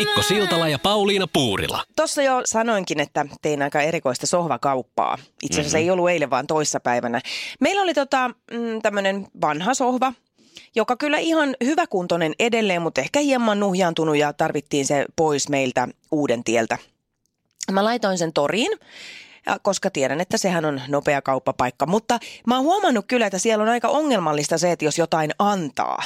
Mikko Siltala ja Pauliina Puurila. Tuossa jo sanoinkin, että tein aika erikoista sohvakauppaa. Itse asiassa mm-hmm. ei ollut eilen, vaan toissapäivänä. Meillä oli tota, mm, tämmöinen vanha sohva, joka kyllä ihan hyväkuntoinen edelleen, mutta ehkä hieman nuhjaantunut ja tarvittiin se pois meiltä uuden tieltä. Mä laitoin sen toriin ja koska tiedän, että sehän on nopea kauppapaikka. Mutta mä oon huomannut kyllä, että siellä on aika ongelmallista se, että jos jotain antaa,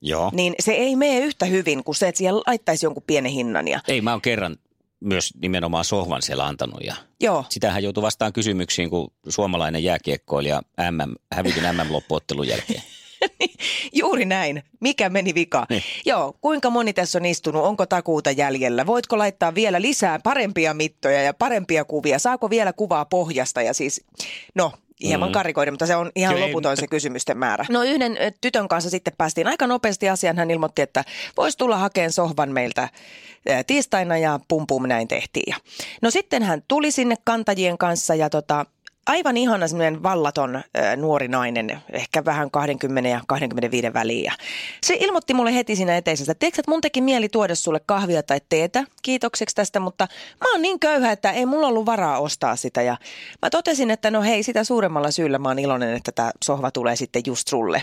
Joo. niin se ei mene yhtä hyvin kuin se, että siellä laittaisi jonkun pienen hinnan. Ja... Ei, mä oon kerran myös nimenomaan sohvan siellä antanut ja Joo. sitähän joutuu vastaan kysymyksiin, kun suomalainen jääkiekkoilija MM, hävitin MM-loppuottelun jälkeen. Juuri näin. Mikä meni vika? Niin. Joo, kuinka moni tässä on istunut? Onko takuuta jäljellä? Voitko laittaa vielä lisää parempia mittoja ja parempia kuvia? Saako vielä kuvaa pohjasta? Ja siis, no, hieman Mm. karikoiden, mutta se on ihan Kyllä ei- loputon se kysymysten määrä. No yhden tytön kanssa sitten päästiin aika nopeasti asiaan. Hän ilmoitti, että voisi tulla hakemaan sohvan meiltä tiistaina ja pum pum näin tehtiin. Ja- No sitten hän tuli sinne kantajien kanssa ja tota, aivan ihana semmoinen vallaton ö, nuori nainen, ehkä vähän 20 ja 25 väliin. Ja se ilmoitti mulle heti siinä eteisessä, että tiedätkö, että mun teki mieli tuoda sulle kahvia tai teetä, kiitokseksi tästä, mutta mä oon niin köyhä, että ei mulla ollut varaa ostaa sitä. Ja mä totesin, että no hei, sitä suuremmalla syyllä mä oon iloinen, että tämä sohva tulee sitten just sulle.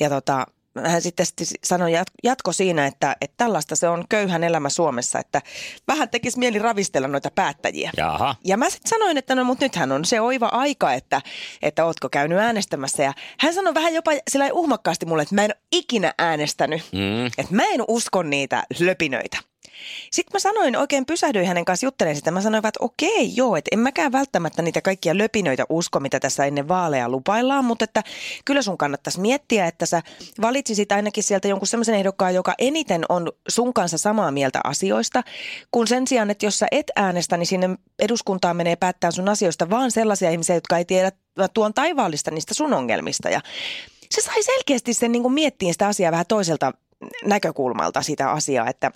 Ja tota, hän sitten sanoi jat- jatko siinä, että, että tällaista se on köyhän elämä Suomessa, että vähän tekisi mieli ravistella noita päättäjiä. Jaha. Ja mä sitten sanoin, että no mutta nythän on se oiva aika, että, että ootko käynyt äänestämässä. Ja hän sanoi vähän jopa sillä uhmakkaasti mulle, että mä en ole ikinä äänestänyt. Mm. Että mä en usko niitä löpinöitä. Sitten mä sanoin, oikein pysähdyin hänen kanssa juttelemaan sitä. Mä sanoin, että okei, joo, että en mäkään välttämättä niitä kaikkia löpinöitä usko, mitä tässä ennen vaaleja lupaillaan, mutta että kyllä sun kannattaisi miettiä, että sä valitsisit ainakin sieltä jonkun semmoisen ehdokkaan, joka eniten on sun kanssa samaa mieltä asioista, kun sen sijaan, että jos sä et äänestä, niin sinne eduskuntaan menee päättää sun asioista vaan sellaisia ihmisiä, jotka ei tiedä tuon taivaallista niistä sun ongelmista. Ja se sai selkeästi sen niin miettiä sitä asiaa vähän toiselta näkökulmalta sitä asiaa, että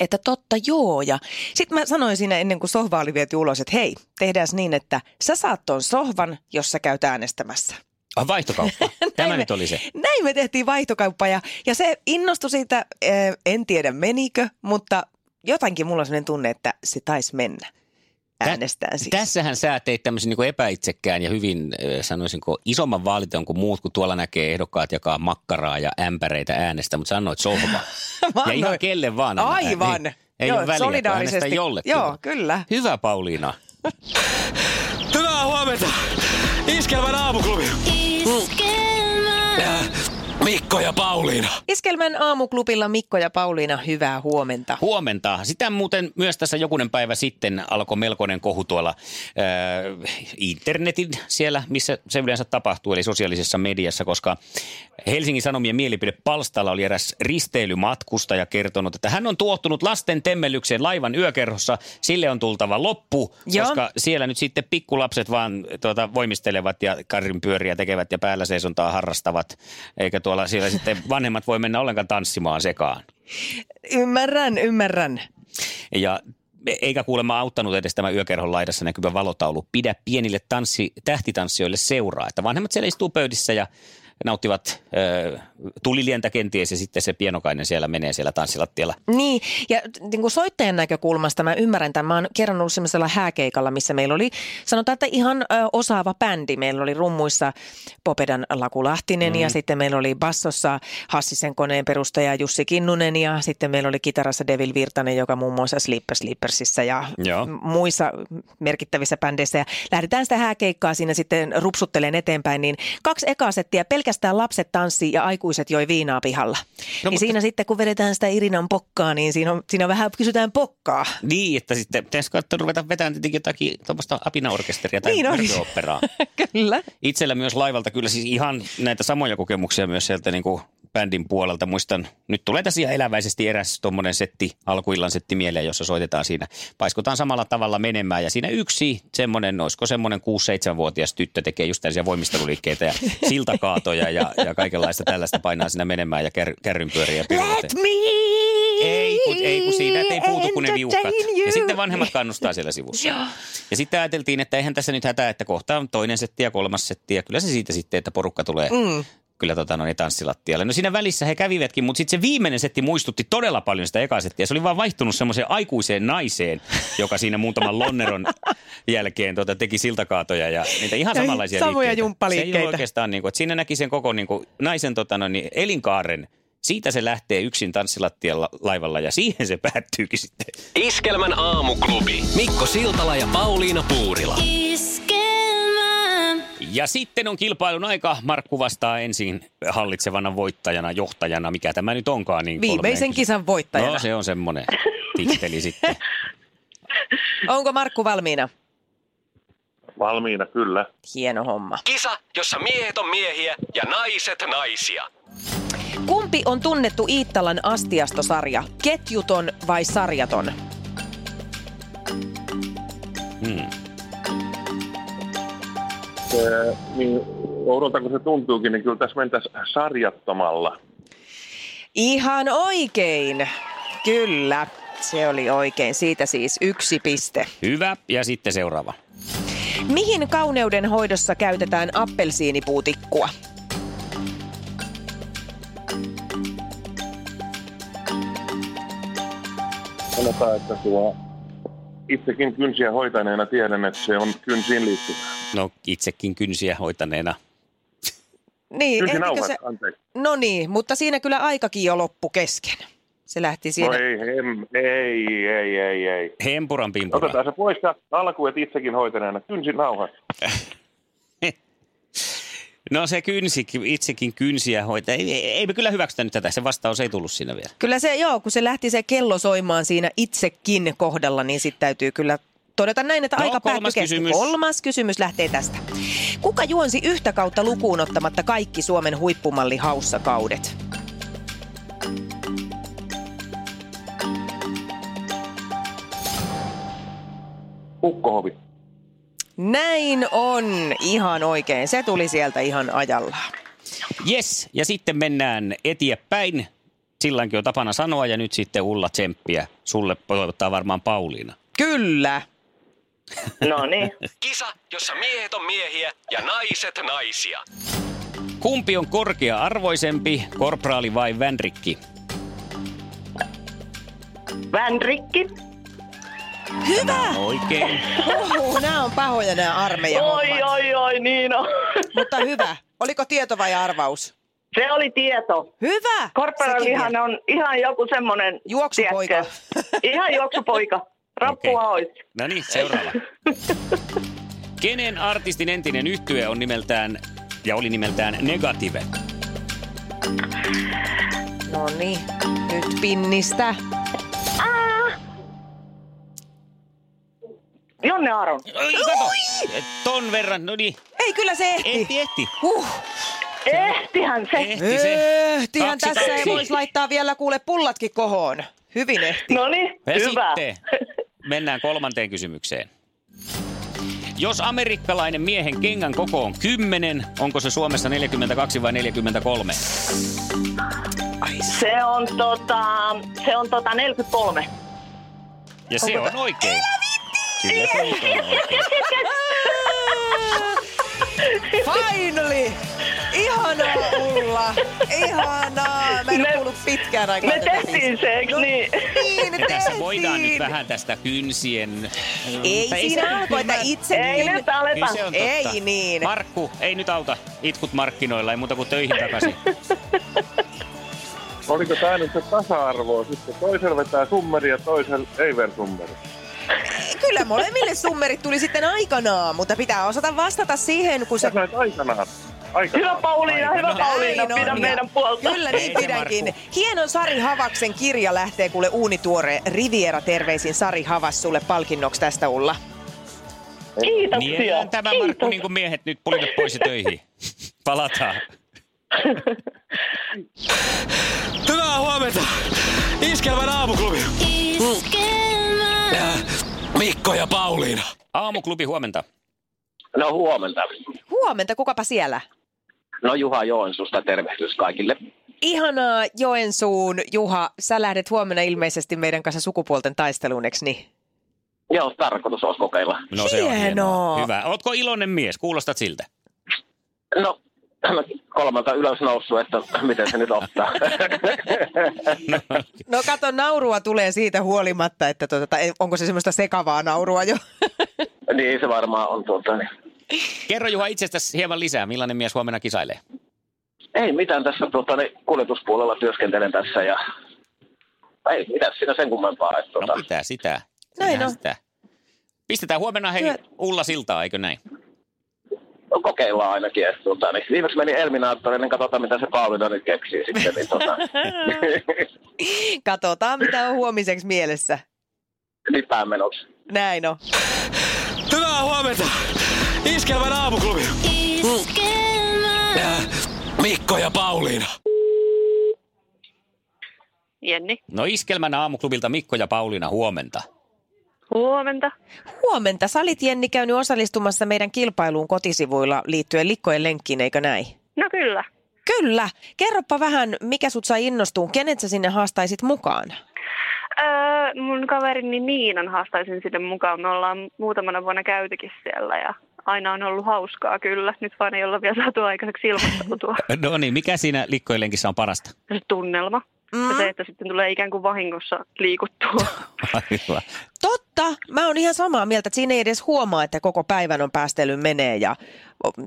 että totta joo. Ja sitten mä sanoin siinä ennen kuin sohva oli viety ulos, että hei, tehdään niin, että sä saat ton sohvan, jos sä käyt äänestämässä. Ah, vaihtokauppa. Tämä me- nyt oli se. Näin me tehtiin vaihtokauppa ja, ja se innostui siitä, eh, en tiedä menikö, mutta jotenkin mulla on sellainen tunne, että se taisi mennä äänestään siis. Tässähän sä teit tämmöisen niin epäitsekkään ja hyvin, sanoisinko, isomman vaaliton kuin muut, kun tuolla näkee ehdokkaat jakaa makkaraa ja ämpäreitä äänestä, mutta sanoit sohva. Ja ihan kelle vaan. Aivan. Niin. Ei Joo, ole väliä, solidaarisesti. äänestää jollekin. Joo, kyllä. Hyvä Pauliina. Hyvää huomenta! Iskelmän aamuklubi. Mikko ja Pauliina. Iskelmän aamuklubilla Mikko ja Pauliina, hyvää huomenta. Huomenta. Sitä muuten myös tässä jokunen päivä sitten alkoi melkoinen kohu tuolla äh, internetin siellä, missä se yleensä tapahtuu, eli sosiaalisessa mediassa, koska Helsingin Sanomien mielipidepalstalla oli eräs risteilymatkustaja kertonut, että hän on tuottunut lasten temmellykseen laivan yökerhossa. Sille on tultava loppu, Joo. koska siellä nyt sitten pikkulapset vaan tuota, voimistelevat ja karrin pyöriä tekevät ja päällä seisontaa harrastavat, eikä tuolla siellä sitten vanhemmat voi mennä ollenkaan tanssimaan sekaan. Ymmärrän, ymmärrän. Ja eikä kuulemma auttanut edes tämä yökerhon laidassa näkyvä valotaulu. Pidä pienille tanssi, tähtitanssijoille seuraa. Että vanhemmat siellä istuu pöydissä ja nauttivat ö, tulilientä kenties ja sitten se pienokainen siellä menee siellä tanssilattialla. Niin, ja niin kuin soittajan näkökulmasta mä ymmärrän tämän. Mä oon kerran ollut semmoisella hääkeikalla, missä meillä oli, sanotaan, että ihan ö, osaava bändi. Meillä oli rummuissa Popedan Laku Lahtinen mm. ja sitten meillä oli bassossa Hassisen koneen perustaja Jussi Kinnunen ja sitten meillä oli kitarassa Devil Virtanen, joka muun muassa Sleeper Sleepersissa ja Joo. muissa merkittävissä bändeissä. Ja lähdetään sitä hääkeikkaa siinä sitten rupsutteleen eteenpäin, niin kaksi ekaa settiä pelkästään lapset tanssi ja aikuiset joi viinaa pihalla. No, niin mutta- siinä sitten, kun vedetään sitä Irinan pokkaa, niin siinä, on, siinä vähän kysytään pokkaa. Niin, että sitten pitäisikö ruveta vetämään tietenkin jotakin tuommoista apinaorkesteria tai Niin operaa. Kyllä. Itsellä myös laivalta kyllä siis ihan näitä samoja kokemuksia myös sieltä niin kuin bändin puolelta. Muistan, nyt tulee tässä ihan eläväisesti eräs tuommoinen setti, alkuillan setti mieleen, jossa soitetaan siinä. Paiskutaan samalla tavalla menemään ja siinä yksi semmoinen, olisiko semmoinen 6-7-vuotias tyttö tekee just tällaisia voimisteluliikkeitä ja siltakaatoja ja, ja kaikenlaista tällaista painaa siinä menemään ja kär, kärrynpyöriä Let me ei, kun, ei kun että ei puutu kuin ne you. Ja sitten vanhemmat kannustaa siellä sivussa. ja sitten ajateltiin, että eihän tässä nyt hätää, että kohta on toinen setti ja kolmas setti. Ja kyllä se siitä sitten, että porukka tulee mm. Kyllä tota, noin tanssilattialle. No siinä välissä he kävivätkin, mutta sitten se viimeinen setti muistutti todella paljon sitä ekaa settiä. Se oli vaan vaihtunut semmoiseen aikuiseen naiseen, joka siinä muutaman lonneron jälkeen tota, teki siltakaatoja ja niitä ihan Ja samanlaisia samoja liikkeitä. Se ei jumppaliikkeitä. ole oikeastaan, niin kuin, että siinä näki sen koko niin kuin, naisen tota, noin, niin, elinkaaren. Siitä se lähtee yksin tanssilattialla laivalla ja siihen se päättyykin sitten. Iskelmän aamuklubi. Mikko Siltala ja Pauliina Puurila. Ja sitten on kilpailun aika. Markku vastaa ensin hallitsevana voittajana, johtajana, mikä tämä nyt onkaan. Niin Viimeisen kolmeen kisan voittajana. No se on semmoinen titteli sitten. Onko Markku valmiina? Valmiina, kyllä. Hieno homma. Kisa, jossa miehet on miehiä ja naiset naisia. Kumpi on tunnettu Iittalan astiastosarja? Ketjuton vai sarjaton? Se, niin oudolta kun se tuntuukin, niin kyllä tässä mentäisiin sarjattomalla. Ihan oikein. Kyllä, se oli oikein. Siitä siis yksi piste. Hyvä. Ja sitten seuraava. Mihin kauneuden hoidossa käytetään appelsiinipuutikkua? Sanotaan, että tuo itsekin kynsiä hoitaneena tiedän, että se on kynsiin liittyvää. No itsekin kynsiä hoitaneena. Niin, ehtikö Kynsinauhat, se... anteeksi. No niin, mutta siinä kyllä aikakin jo loppu kesken. Se lähti No siinä. ei, em, ei, ei, ei, ei. Hempuran pimpura. Otetaan se pois alkuun, että itsekin hoitaneena. Kynsinauhat. No se kynsi, itsekin kynsiä hoitaa. Ei, ei, ei me kyllä hyväksytä nyt tätä. Se vastaus ei tullut siinä vielä. Kyllä se, joo, kun se lähti se kello soimaan siinä itsekin kohdalla, niin sitten täytyy kyllä todeta näin, että No, aika päättyi kysymys. Kolmas kysymys lähtee tästä. Kuka juonsi yhtä kautta lukuun ottamatta kaikki Suomen huippumalli haussakaudet? Ukkohovi. Näin on ihan oikein. Se tuli sieltä ihan ajallaan. Yes, ja sitten mennään eteenpäin. Sillankin on tapana sanoa ja nyt sitten Ulla tsemppiä. Sulle toivottaa varmaan Pauliina. Kyllä. No niin. Kisa, jossa miehet on miehiä ja naiset naisia. Kumpi on korkea-arvoisempi, korpraali vai vänrikki? Vänrikki. Hyvä! Oikein. Oho, nämä on pahoja nämä armeijan Oi, hommat. oi, oi, niin on. Mutta hyvä. Oliko tieto vai arvaus? Se oli tieto. Hyvä! Korporalihan on ihan joku semmoinen... Juoksupoika. tiedätkö, Ihan juoksupoika. Rappua okay. No niin, seuraava. Kenen artistin entinen yhtye on nimeltään ja oli nimeltään Negative? No niin, nyt pinnistä. Jonne Aron. Oi, kato! Ton verran, no niin. Ei, kyllä se ehti. Ehti, ehti. Huh. Ehtihän se. Ehti se. Ehtihän Kaksi, tässä ei voisi laittaa vielä kuule pullatkin kohoon. Hyvin ehti. No niin, hyvä. sitten mennään kolmanteen kysymykseen. Jos amerikkalainen miehen kengän koko on 10, onko se Suomessa 42 vai 43? Se on tota, se on tota 43. Ja se on oikein. Kyllä se nyt on oikein. Finally! Ihanaa Ulla! Ihanaa! Mä en Me- kuullut pitkään aikaan Me tehtiin se, eikö No niin? Niin, tässä voidaan nyt vähän tästä kynsien... Ei Tai siinä se- alkoi, että itse Ei nyt aleta. se on totta. Ei niin. Markku, ei nyt auta itkut markkinoilla, ei muuta kuin töihin takaisin. Oliko tämä nyt se tasa-arvoa sitten? Toisella vetää summeri ja toisella ei ver summeri. Kyllä molemmille summerit tuli sitten aikanaan, mutta pitää osata vastata siihen, kun Sä sä... aikanaan. aikanaan. Hyvä Pauliina, hyvä Pauliina, Näin on, pidä ja- meidän puolta. Kyllä niin se, pidänkin. Hienon Sari Havaksen kirja lähtee kuule uunituore Riviera terveisin Sari Havas sulle palkinnoksi tästä Ulla. Kiitoksia. Niellään tämä Kiitos. Markku, niin kuin miehet nyt pulivat pois töihin. Palataan. Hyvää huomenta! Iskelmän aamuklubi. Iskelmä. Mikko ja Pauliina. Aamuklubi, huomenta. No huomenta. Huomenta, kukapa siellä? No Juha Joensuusta tervehdys kaikille. Ihanaa Joensuun, Juha. Sä lähdet huomenna ilmeisesti meidän kanssa sukupuolten taisteluun, eks niin? Joo, tarkoitus olisi kokeilla. No se on Hienoa. hienoa. Hyvä. Ootko iloinen mies? Kuulostat siltä. No, kolmelta ylös noussut, että miten se nyt ottaa. No kato, naurua tulee siitä huolimatta, että tuota, tai onko se semmoista sekavaa naurua jo? niin se varmaan on tuota. Niin. Kerro Juha itsestäsi hieman lisää. Millainen mies huomenna kisailee? Ei mitään tässä tuota, niin kuljetuspuolella työskentelen tässä ja ei mitään siinä sen kummempaa. Että, No tuota, pitää sitä. Näin on. Sitä. Pistetään huomenna hei Työ- Ulla Siltaa, eikö näin? Kokeillaan ainakin. Että, tuota, niin. Viimeksi meni Eliminaattoriin, niin katsotaan mitä se Pauliina nyt keksii sitten. Niin, tuota, Katsotaan, mitä on huomiseksi mielessä. niin päämenoksi. Näin on. Hyvää huomenta! Iskelmän aamuklubi. Iskelmä. Mikko ja Pauliina. Jenni. No Iskelmän aamuklubilta Mikko ja Pauliina, huomenta. Huomenta. Huomenta. Sä olit Jenni käynyt osallistumassa meidän kilpailuun kotisivuilla liittyen likkojen lenkkiin, eikö näin? No kyllä. Kyllä. Kerropa vähän, mikä sut sai innostuun. Kenet sä sinne haastaisit mukaan? Öö, mun kaverini Niinan haastaisin sinne mukaan. Me ollaan muutamana vuonna käytykin siellä ja aina on ollut hauskaa kyllä. Nyt vaan ei olla vielä saatu aikaiseksi ilmoittautua. No niin, mikä siinä likkojen lenkissä on parasta? Se tunnelma. Mm. Ja se, että sitten tulee ikään kuin vahingossa liikuttua. Hyvä. Totta. Mä oon ihan samaa mieltä, että siinä ei edes huomaa, että koko päivän on päästely menee ja,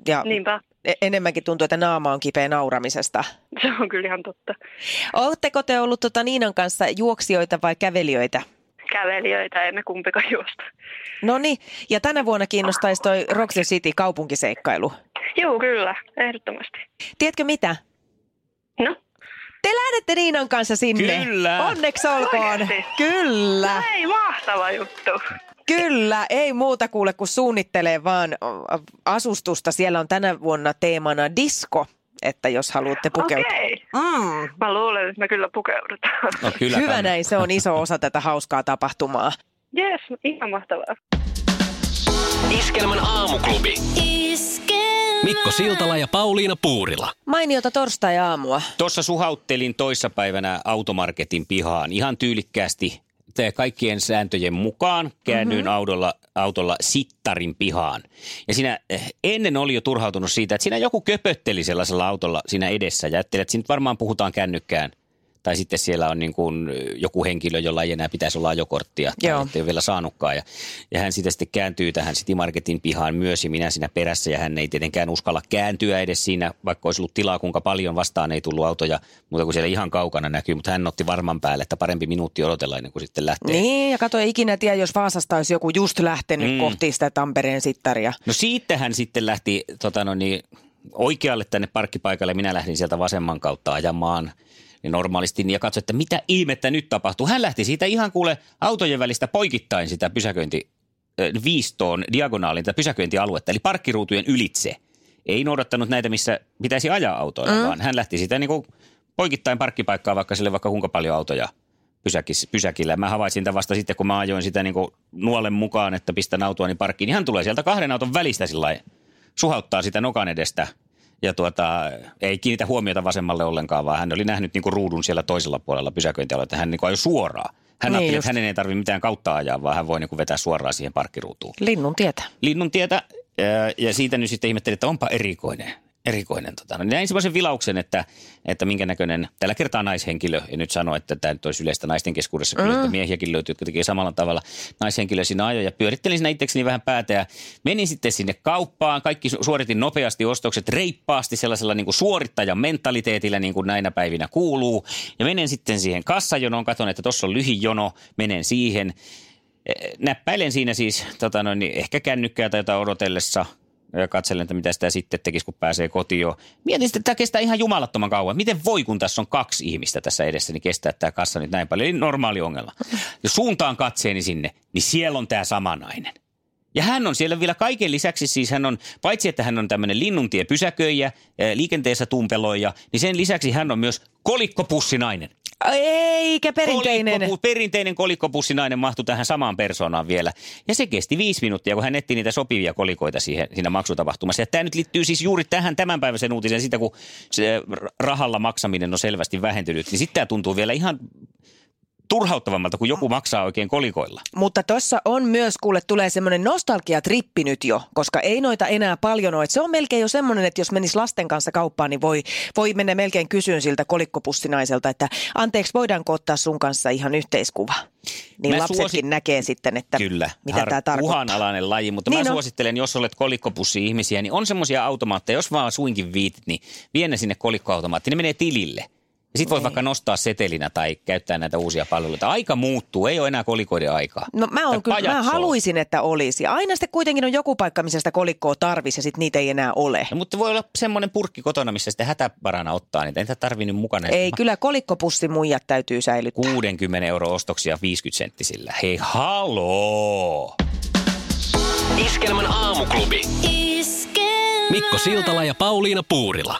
ja Niinpä. e- enemmänkin tuntuu, että naama on kipeä nauramisesta. Se on kyllä ihan totta. Oletteko te ollut tota Niinan kanssa juoksijoita vai kävelijöitä? Kävelijöitä emme kumpikaan juosta. No niin, ja tänä vuonna kiinnostaisi toi Rock the City kaupunkiseikkailu. Joo, kyllä. Ehdottomasti. Tiedätkö mitä? No, Te lähdette Niinan kanssa sinne. Kyllä. Onneksi olkoon. Oikeesti? Kyllä, ei mahtava juttu. kyllä. Ei muuta kuule kuin suunnittelee vaan asustusta. Siellä on tänä vuonna teemana disco, että jos haluatte pukeutua. Okei. Mm, Mä luulen, että me kyllä pukeudutaan. No kyllä. hyvä kannattaa. näin, se on iso osa tätä hauskaa tapahtumaa. Jes, ihan mahtavaa. Iskelmän aamuklubi. Iskelmä. Mikko Siltala ja Pauliina Puurila. Mainiota torstai-aamua. Tuossa suhauttelin toissapäivänä automarketin pihaan ihan tyylikkäästi te- kaikkien sääntöjen mukaan käännyin mm-hmm. autolla, autolla sittarin pihaan. Ja siinä eh, ennen oli jo turhautunut siitä, että siinä joku köpötteli sellaisella autolla siinä edessä ja ajattelin, että siinä varmaan puhutaan kännykkään. Tai sitten siellä on niin kuin joku henkilö, jolla ei enää pitäisi olla ajokorttia tai Joo. ettei ole vielä saanutkaan. Ja, ja hän sitten, sitten kääntyy tähän City Marketin pihaan myös ja minä siinä perässä ja hän ei tietenkään uskalla kääntyä edes siinä, vaikka olisi ollut tilaa kuinka paljon vastaan ei tullut autoja, mutta kun siellä ihan kaukana näkyy, mutta hän otti varman päälle, että parempi minuutti odotella ennen kuin sitten lähtee. Niin, ja kato, ei ikinä tiedä, jos Vaasasta olisi joku just lähtenyt Mm. mm. kohti sitä Tampereen sittaria. No siitä hän sitten lähti tota no niin, oikealle tänne parkkipaikalle. Minä lähdin sieltä vasemman kautta ajamaan niin normaalisti ja katsoin, että mitä ihmettä nyt tapahtuu. Hän lähti siitä ihan kuule autojen välistä poikittain sitä pysäköinti, viistoon diagonaalin tätä pysäköintialuetta, eli parkkiruutujen ylitse. Ei noudattanut näitä, missä pitäisi ajaa autoilla, mm. vaan hän lähti sitä niin kuin poikittain parkkipaikkaa, vaikka sille vaikka kuinka paljon autoja pysäkis, pysäkillä. Mä havaitsin tämän vasta sitten, kun mä ajoin sitä niin kuin nuolen mukaan, että pistän autoani parkkiin. Niin hän tulee sieltä kahden auton välistä sillä suhauttaa sitä nokan edestä ja tuota, ei kiinnitä huomiota vasemmalle ollenkaan, vaan hän oli nähnyt niin kuin ruudun siellä toisella puolella pysäköintialueella, että hän niin kuin ajoi suoraan. Hän Niin ajatteli, just. että hänen ei tarvitse mitään kautta ajaa, vaan hän voi niin kuin vetää suoraan siihen parkkiruutuun. Linnun tietä. Linnun tietä ja siitä nyt sitten ihmettelin, että onpa erikoinen. Erikoinen. Tota. no, Näin semmoisen vilauksen, että, että minkä näköinen, tällä kertaa naishenkilö, ja nyt sano, että tämä nyt olisi yleistä naisten keskuudessa, kyllä, että miehiäkin löytyy, jotka tekee samalla tavalla. Naishenkilö siinä ajoi ja pyörittelin siinä itsekseni vähän päätä ja menin sitten sinne kauppaan. Kaikki su- suoritin nopeasti ostokset reippaasti sellaisella niin kuin suorittajan mentaliteetillä, niin kuin näinä päivinä kuuluu. Ja menen sitten siihen kassajonoon, katson, että tuossa on lyhin jono, menen siihen. Näppäilen siinä siis tota noin, niin ehkä kännykkää tai jotain odotellessa ja katselen, että mitä sitä sitten tekisi, kun pääsee kotiin jo. Mietin sitten, että tämä kestää ihan jumalattoman kauan. Miten voi, kun tässä on kaksi ihmistä tässä edessä, niin kestää tämä kassa nyt näin paljon. Eli normaali ongelma. Ja suuntaan katseeni sinne, niin siellä on tämä sama nainen. Ja hän on siellä vielä kaiken lisäksi, siis hän on, paitsi että hän on tämmöinen linnuntiepysäköijä, eh, liikenteessä tumpeloija, niin sen lisäksi hän on myös kolikkopussinainen. Eikä perinteinen. Kolikkopu, perinteinen kolikkopussinainen mahtui tähän samaan persoonaan vielä. Ja se kesti viisi minuuttia, kun hän etti niitä sopivia kolikoita siihen, siinä maksutapahtumassa. Ja tämä nyt liittyy siis juuri tähän tämänpäiväisen uutiseen, sitä kun se rahalla maksaminen on selvästi vähentynyt. Niin sitten tämä tuntuu vielä ihan turhauttavammalta, kun joku maksaa oikein kolikoilla. Mutta tuossa on myös, kuule, tulee semmoinen nostalgiatrippi nyt jo, koska ei noita enää paljon ole. Se on melkein jo semmoinen, että jos menisi lasten kanssa kauppaan, niin voi, voi mennä melkein kysyyn siltä kolikkopussinaiselta, että anteeksi, voidaanko ottaa sun kanssa ihan yhteiskuva? Niin Mä lapsetkin suosi- näkee sitten, että Kyllä, mitä tämä tarkoittaa. uhanalainen laji, mutta Niin mä on. suosittelen, jos olet kolikkopussi-ihmisiä, niin on semmoisia automaatteja, jos vaan suinkin viitit, niin vie ne sinne kolikkoautomaattiin, ne menee tilille. Ja sit voit Niin. vaikka nostaa setelinä tai käyttää näitä uusia palveluita. Aika muuttuu, ei ole enää kolikoiden aikaa. No mä, on kyllä, mä haluaisin, että olisi. Aina sitten kuitenkin on joku paikka, missä sitä kolikkoa tarvisi ja sitten niitä ei enää ole. No, mutta voi olla semmoinen purkki kotona, missä sitten hätävarana ottaa niitä. Ei tätä tarvii nyt mukana. Ei, kyllä kolikkopussimuijat täytyy säilyttää. 60 euro ostoksia 50 senttisillä. Hei, haloo! Iskelmän aamuklubi. Iskelmä. Mikko Siltala ja Pauliina Puurila.